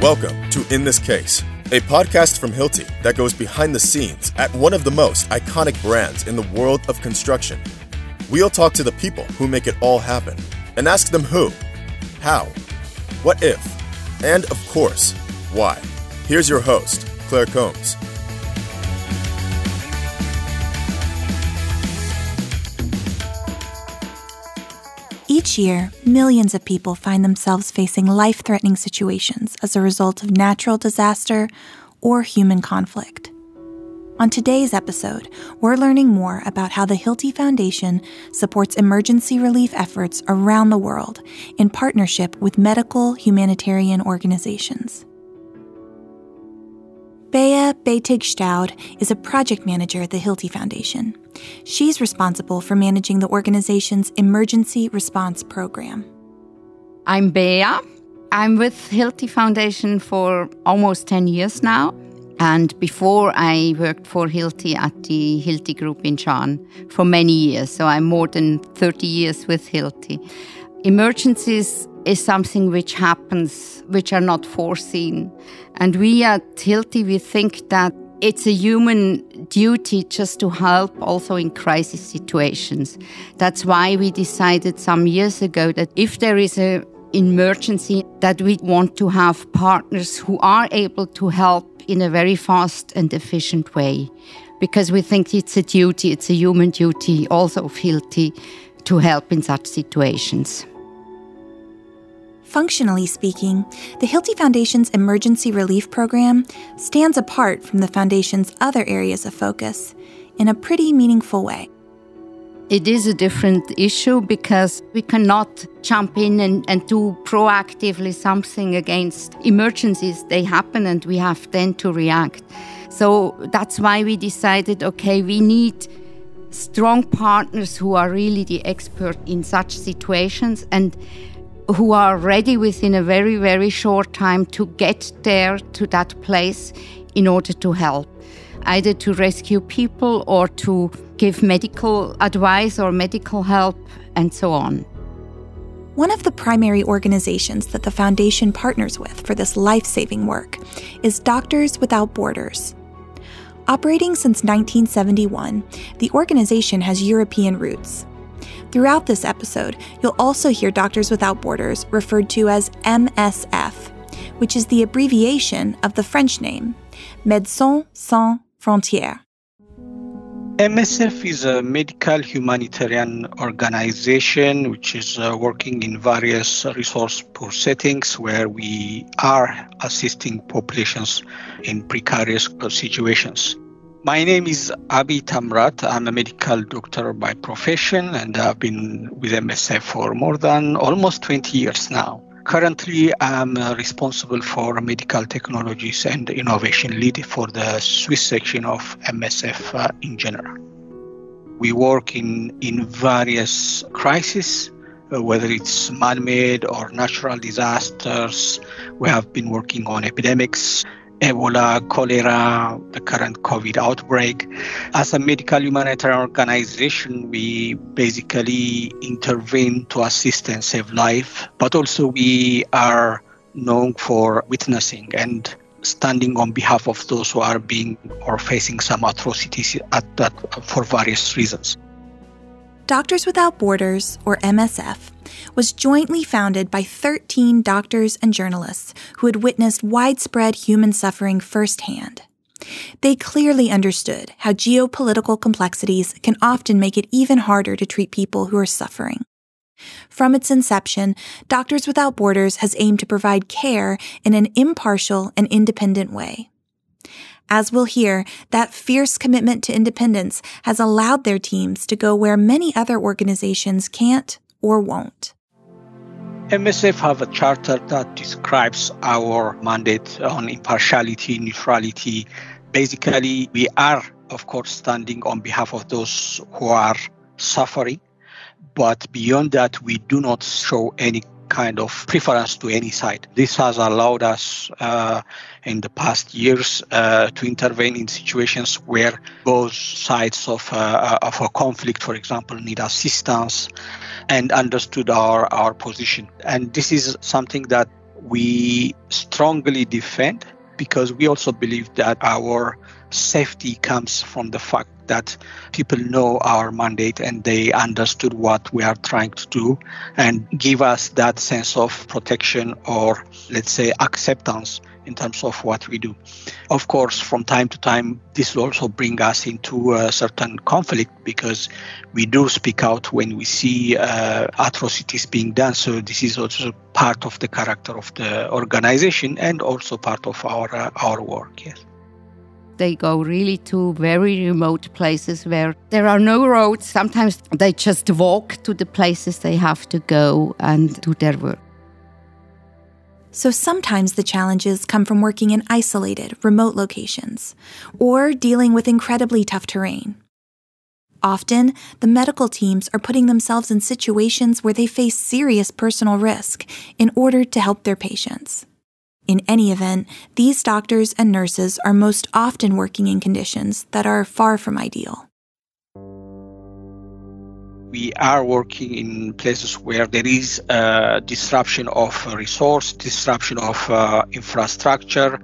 Welcome to In This Case, a podcast from Hilti that goes behind the scenes at one of the most iconic brands in the world of construction. We'll talk to the people who make it all happen and ask them who, how, what if, and of course, why. Here's your host, Claire Combs. Each year, millions of people find themselves facing life threatening situations as a result of natural disaster or human conflict. On today's episode, we're learning more about how the Hilti Foundation supports emergency relief efforts around the world in partnership with medical humanitarian organizations. Bea Beitig is a project manager at the Hilti Foundation. She's responsible for managing the organization's emergency response program. I'm Bea. I'm with Hilti Foundation for almost 10 years now. And before I worked for Hilti at the Hilti Group in Schaan for many years. So I'm more than 30 years with Hilti. Emergencies is something which happens, which are not foreseen. And we at Hilti, we think that it's a human duty just to help also in crisis situations. That's why we decided some years ago that if there is an emergency, that we want to have partners who are able to help in a very fast and efficient way. Because we think it's a duty, it's a human duty also of Hilti to help in such situations. Functionally speaking, the Hilti Foundation's emergency relief program stands apart from the Foundation's other areas of focus in a pretty meaningful way. It is a different issue because we cannot jump in and, and do proactively something against emergencies. They happen and we have then to react. So that's why we decided okay, we need strong partners who are really the expert in such situations and who are ready within a very, very short time to get there to that place in order to help, either to rescue people or to give medical advice or medical help and so on. One of the primary organizations that the Foundation partners with for this life saving work is Doctors Without Borders. Operating since 1971, the organization has European roots Throughout this episode, you'll also hear Doctors Without Borders referred to as MSF, which is the abbreviation of the French name, Médecins Sans Frontières. MSF is a medical humanitarian organization which is uh, working in various resource poor settings where we are assisting populations in precarious situations. My name is Abi Tamrat. I'm a medical doctor by profession and I've been with MSF for more than almost 20 years now. Currently, I'm uh, responsible for medical technologies and innovation lead for the Swiss section of MSF uh, in general. We work in, in various crises, uh, whether it's man made or natural disasters. We have been working on epidemics Ebola, cholera, the current COVID outbreak. As a medical humanitarian organization, we basically intervene to assist and save life, but also we are known for witnessing and standing on behalf of those who are being or facing some atrocities at that for various reasons. Doctors Without Borders, or MSF, was jointly founded by 13 doctors and journalists who had witnessed widespread human suffering firsthand. They clearly understood how geopolitical complexities can often make it even harder to treat people who are suffering. From its inception, Doctors Without Borders has aimed to provide care in an impartial and independent way. As we'll hear, that fierce commitment to independence has allowed their teams to go where many other organizations can't or won't. MSF have a charter that describes our mandate on impartiality, neutrality. Basically, we are, of course, standing on behalf of those who are suffering. But beyond that, we do not show any kind of preference to any side. This has allowed us uh, in the past years uh, to intervene in situations where both sides of, uh, of a conflict, for example, need assistance and understood our, our position. And this is something that we strongly defend because we also believe that our safety comes from the fact that people know our mandate and they understood what we are trying to do and give us that sense of protection or let's say acceptance in terms of what we do. Of course, from time to time, this will also bring us into a certain conflict because we do speak out when we see uh, atrocities being done. So this is also part of the character of the organization and also part of our uh, our work. Yes. They go really to very remote places where there are no roads. Sometimes they just walk to the places they have to go and do their work. So sometimes the challenges come from working in isolated, remote locations, or dealing with incredibly tough terrain. Often, the medical teams are putting themselves in situations where they face serious personal risk in order to help their patients. In any event, these doctors and nurses are most often working in conditions that are far from ideal. We are working in places where there is a disruption of resource, disruption of uh, infrastructure,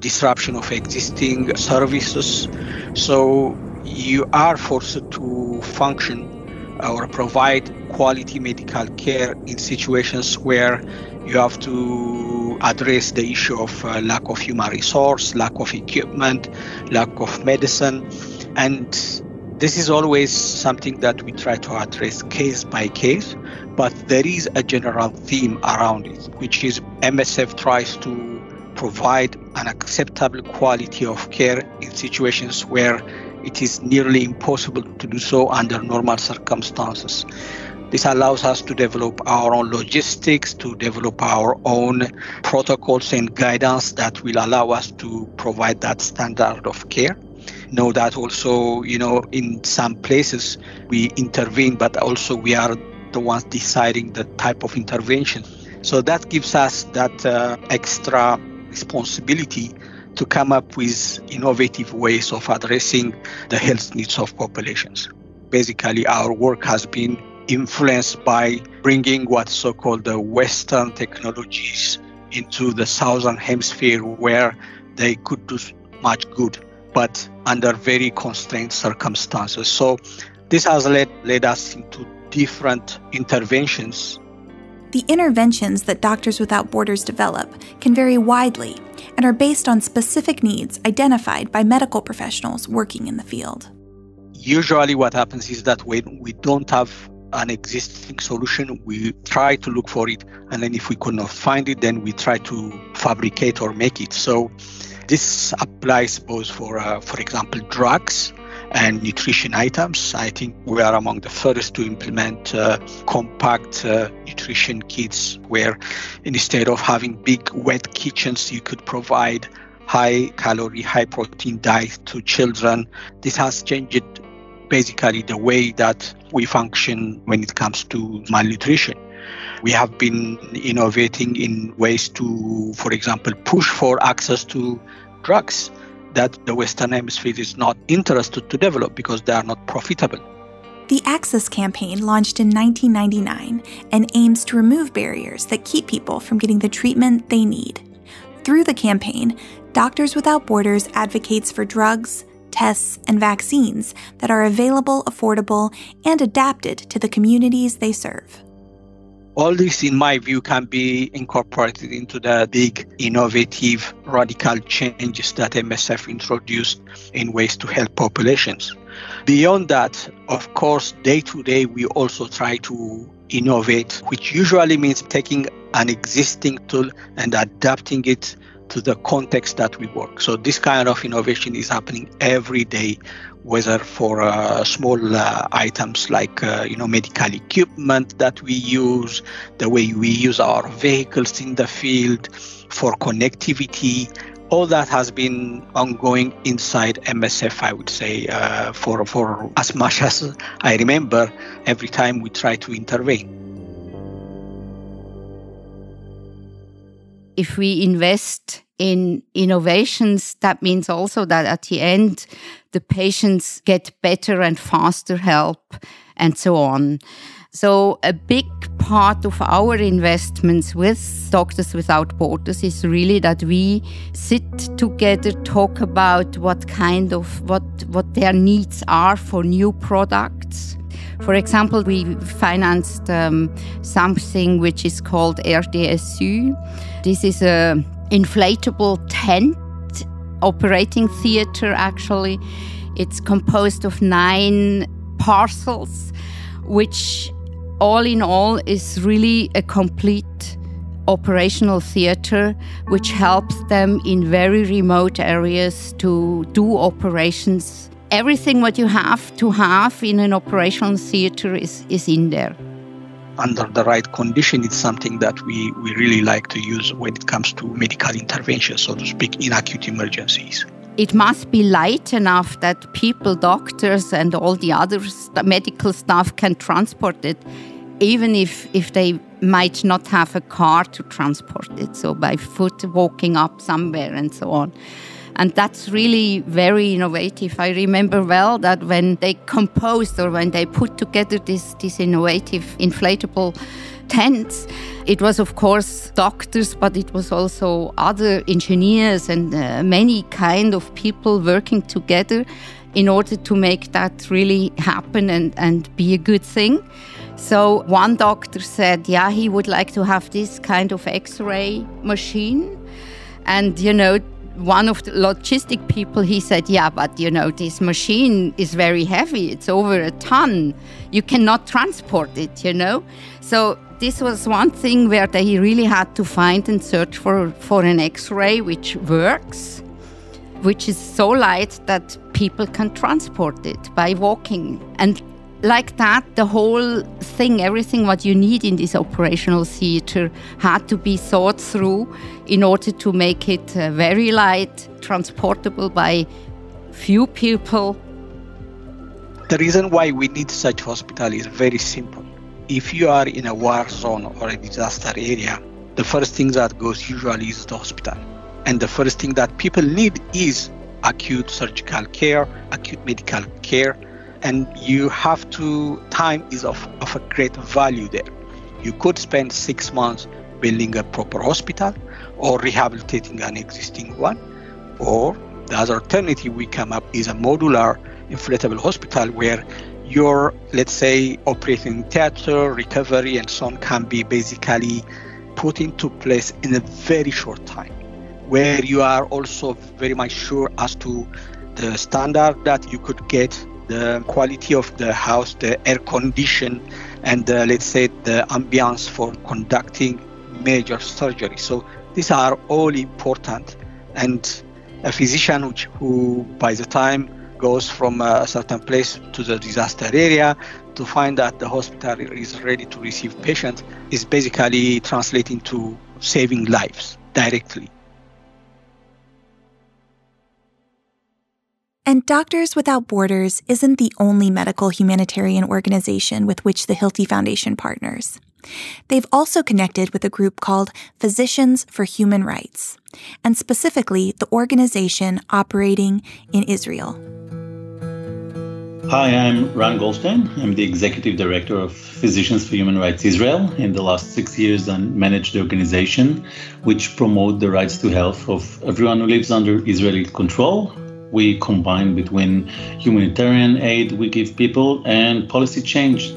disruption of existing services. So you are forced to function or provide quality medical care in situations where you have to address the issue of uh, lack of human resource, lack of equipment, lack of medicine, and this is always something that we try to address case by case, but there is a general theme around it, which is MSF tries to provide an acceptable quality of care in situations where it is nearly impossible to do so under normal circumstances. This allows us to develop our own logistics, to develop our own protocols and guidance that will allow us to provide that standard of care know that also, you know, in some places we intervene, but also we are the ones deciding the type of intervention. So that gives us that uh, extra responsibility to come up with innovative ways of addressing the health needs of populations. Basically, our work has been influenced by bringing what so-called the Western technologies into the Southern Hemisphere where they could do much good but under very constrained circumstances. So this has led, led us into different interventions. The interventions that Doctors Without Borders develop can vary widely and are based on specific needs identified by medical professionals working in the field. Usually, what happens is that when we don't have an existing solution, we try to look for it, and then if we could not find it, then we try to fabricate or make it. So, this applies both for, uh, for example, drugs and nutrition items. I think we are among the first to implement uh, compact uh, nutrition kits where instead of having big wet kitchens, you could provide high calorie, high protein diet to children. This has changed basically the way that we function when it comes to malnutrition. We have been innovating in ways to, for example, push for access to drugs that the Western Hemisphere is not interested to develop because they are not profitable. The Access campaign launched in 1999 and aims to remove barriers that keep people from getting the treatment they need. Through the campaign, Doctors Without Borders advocates for drugs, tests, and vaccines that are available, affordable, and adapted to the communities they serve all this, in my view, can be incorporated into the big, innovative, radical changes that MSF introduced in ways to help populations. Beyond that, of course, day to day, we also try to innovate, which usually means taking an existing tool and adapting it to the context that we work. So this kind of innovation is happening every day, whether for uh, small uh, items like uh, you know medical equipment that we use, the way we use our vehicles in the field, for connectivity. All that has been ongoing inside MSF, I would say, uh, for for as much as I remember. Every time we try to intervene. If we invest in innovations, that means also that at the end, the patients get better and faster help and so on. So, a big part of our investments with Doctors Without Borders is really that we sit together, talk about what kind of what what their needs are for new products. For example, we financed um, something which is called RDSU. This is a inflatable tent operating theater. Actually, it's composed of nine parcels, which all in all is really a complete operational theater which helps them in very remote areas to do operations everything what you have to have in an operational theater is, is in there under the right condition it's something that we, we really like to use when it comes to medical intervention so to speak in acute emergencies it must be light enough that people, doctors, and all the other st- medical staff can transport it, even if, if they might not have a car to transport it. So by foot, walking up somewhere, and so on. And that's really very innovative. I remember well that when they composed or when they put together this, this innovative inflatable tents. It was, of course, doctors, but it was also other engineers and uh, many kind of people working together in order to make that really happen and, and be a good thing. So one doctor said, yeah, he would like to have this kind of X-ray machine. And, you know, one of the logistic people he said yeah but you know this machine is very heavy. It's over a ton. You cannot transport it you know? So this was one thing where they really had to find and search for, for an X-ray which works, which is so light that people can transport it by walking. And like that, the whole thing, everything what you need in this operational theater had to be thought through in order to make it uh, very light, transportable by few people. The reason why we need such hospital is very simple if you are in a war zone or a disaster area, the first thing that goes usually is the hospital. And the first thing that people need is acute surgical care, acute medical care. And you have to, time is of, of a great value there. You could spend six months building a proper hospital or rehabilitating an existing one. Or the other alternative we come up is a modular inflatable hospital where your, let's say, operating theater, recovery, and so on can be basically put into place in a very short time, where you are also very much sure as to the standard that you could get, the quality of the house, the air condition, and uh, let's say the ambience for conducting major surgery. So these are all important, and a physician which, who, by the time goes from a certain place to the disaster area to find that the hospital is ready to receive patients is basically translating to saving lives directly. And Doctors Without Borders isn't the only medical humanitarian organization with which the Hilti Foundation partners. They've also connected with a group called Physicians for Human Rights, and specifically the organization operating in Israel. Hi, I'm Ran Goldstein. I'm the Executive Director of Physicians for Human Rights Israel. In the last six years, I managed the organization which promote the rights to health of everyone who lives under Israeli control. We combine between humanitarian aid we give people and policy change.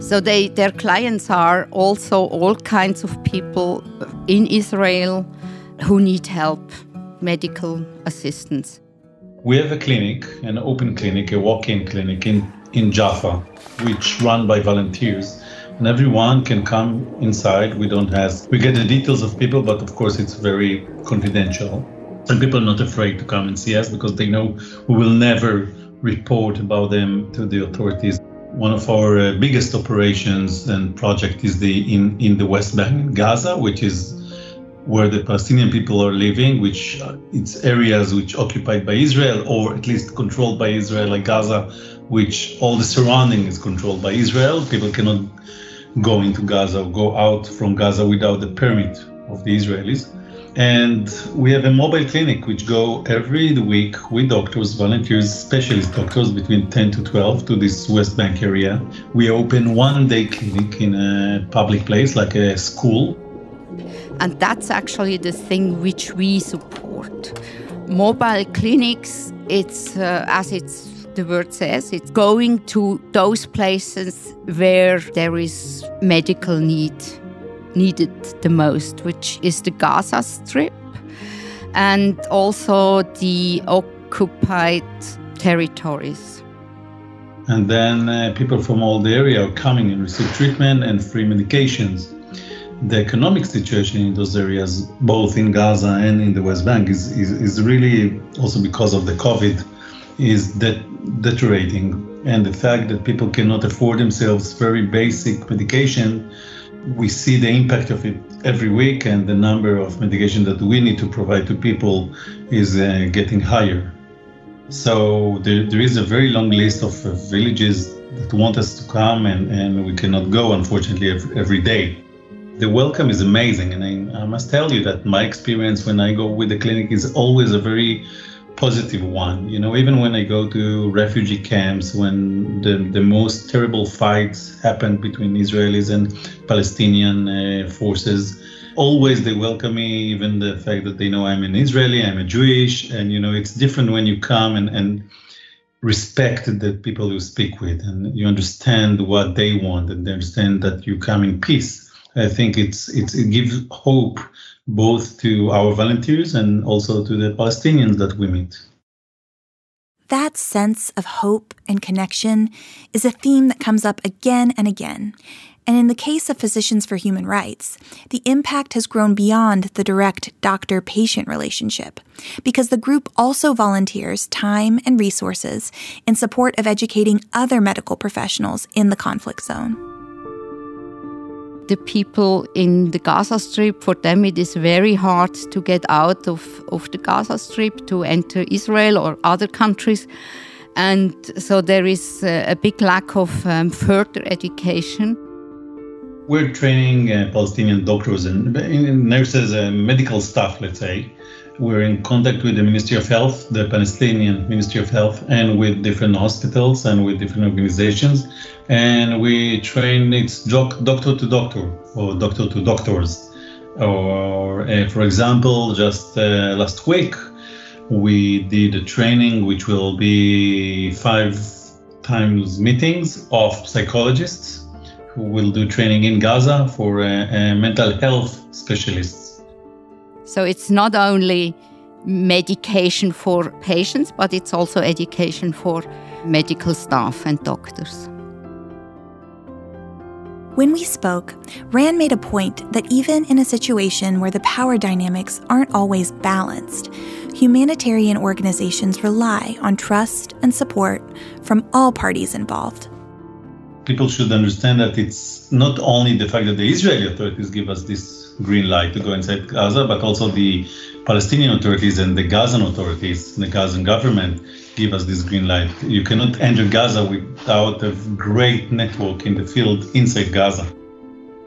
So they, their clients are also all kinds of people in Israel who need help, medical assistance. We have a clinic, an open clinic, a walk-in clinic in, in Jaffa, which run by volunteers. And everyone can come inside. We don't have, we get the details of people, but of course it's very confidential. And people are not afraid to come and see us because they know we will never report about them to the authorities. One of our uh, biggest operations and project is the in, in the West Bank, Gaza, which is where the Palestinian people are living, which uh, it's areas which occupied by Israel or at least controlled by Israel, like Gaza, which all the surrounding is controlled by Israel. People cannot go into Gaza or go out from Gaza without the permit of the Israelis. And we have a mobile clinic which go every week with doctors, volunteers, specialist doctors between 10 to 12 to this West Bank area. We open one day clinic in a public place like a school. And that's actually the thing which we support. Mobile clinics, it's uh, as it's the word says, it's going to those places where there is medical need needed the most, which is the Gaza Strip and also the occupied territories. And then uh, people from all the area are coming and receive treatment and free medications. The economic situation in those areas, both in Gaza and in the West Bank, is, is, is really also because of the COVID, is de- deteriorating. And the fact that people cannot afford themselves very basic medication we see the impact of it every week, and the number of medication that we need to provide to people is uh, getting higher. So there, there is a very long list of uh, villages that want us to come, and, and we cannot go, unfortunately, every, every day. The welcome is amazing, and I, I must tell you that my experience when I go with the clinic is always a very positive one. You know, even when I go to refugee camps, when the, the most terrible fights happened between Israelis and Palestinian uh, forces, always they welcome me, even the fact that they know I'm an Israeli, I'm a Jewish, and you know, it's different when you come and, and respect the people you speak with and you understand what they want and they understand that you come in peace. I think it's, it's it gives hope both to our volunteers and also to the Palestinians that we meet. That sense of hope and connection is a theme that comes up again and again. And in the case of Physicians for Human Rights, the impact has grown beyond the direct doctor patient relationship because the group also volunteers time and resources in support of educating other medical professionals in the conflict zone the people in the Gaza Strip, for them it is very hard to get out of, of the Gaza Strip to enter Israel or other countries. And so there is a, big lack of um, further education. We're training uh, Palestinian doctors and nurses and medical staff, let's say, we're in contact with the Ministry of Health, the Palestinian Ministry of Health, and with different hospitals and with different organizations. And we train it's doctor to doctor or doctor to doctors. Or, uh, for example, just uh, last week, we did a training which will be five times meetings of psychologists who will do training in Gaza for uh, uh mental health specialists so it's not only medication for patients, but it's also education for medical staff and doctors. When we spoke, Ran made a point that even in a situation where the power dynamics aren't always balanced, humanitarian organizations rely on trust and support from all parties involved. People should understand that it's not only the fact that the Israeli authorities give us this green light to go inside Gaza, but also the Palestinian authorities and the Gazan authorities, the Gazan government give us this green light. You cannot enter Gaza without a great network in the field inside Gaza.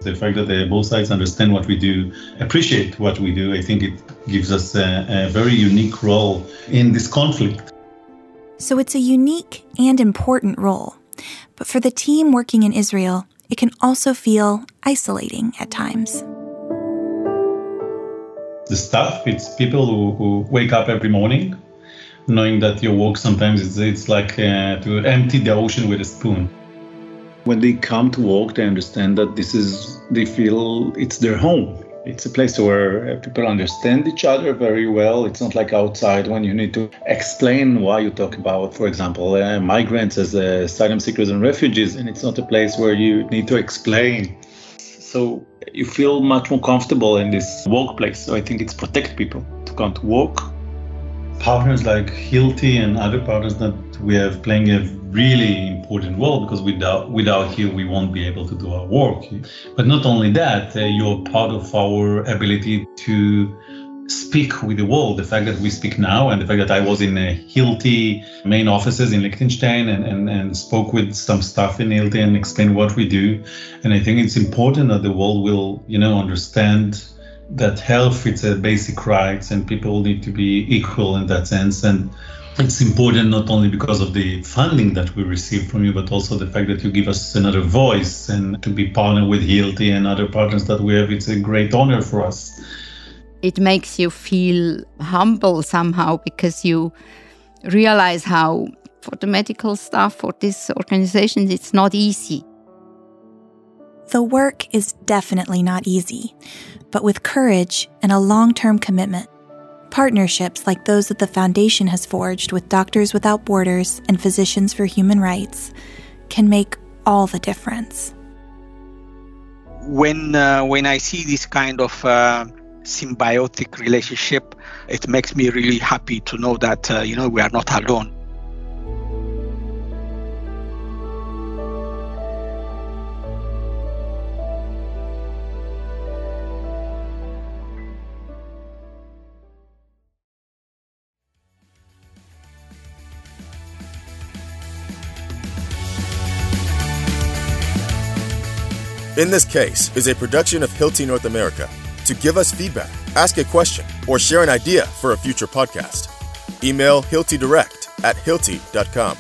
The fact that uh, both sides understand what we do, appreciate what we do, I think it gives us a, a very unique role in this conflict. So it's a unique and important role. But for the team working in Israel, it can also feel isolating at times the staff. It's people who, who wake up every morning knowing that your work sometimes it's, it's like uh, to empty the ocean with a spoon. When they come to work, they understand that this is, they feel it's their home. It's a place where people understand each other very well. It's not like outside when you need to explain why you talk about, for example, uh, migrants as uh, asylum seekers and refugees, and it's not a place where you need to explain. So you feel much more comfortable in this workplace. So I think it's protect people to come to work. Partners like Hilti and other partners that we have playing a really important role because without without you we won't be able to do our work. But not only that, uh, you're part of our ability to speak with the world. The fact that we speak now and the fact that I was in a Hilti main offices in Liechtenstein and, and, and spoke with some staff in Hilti and explained what we do. And I think it's important that the world will, you know, understand that health it's a basic right and people need to be equal in that sense and it's important not only because of the funding that we receive from you, but also the fact that you give us another voice and to be partnered with Hilti and other partners that we have. It's a great honor for us. It makes you feel humble somehow because you realize how, for the medical staff, for these organizations, it's not easy. The work is definitely not easy, but with courage and a long term commitment, Partnerships like those that the Foundation has forged with Doctors Without Borders and Physicians for Human Rights can make all the difference. When, uh, when I see this kind of uh, symbiotic relationship, it makes me really happy to know that, uh, you know, we are not alone. In This Case is a production of Hilti North America. To give us feedback, ask a question, or share an idea for a future podcast, email hiltidirect at hilti.com.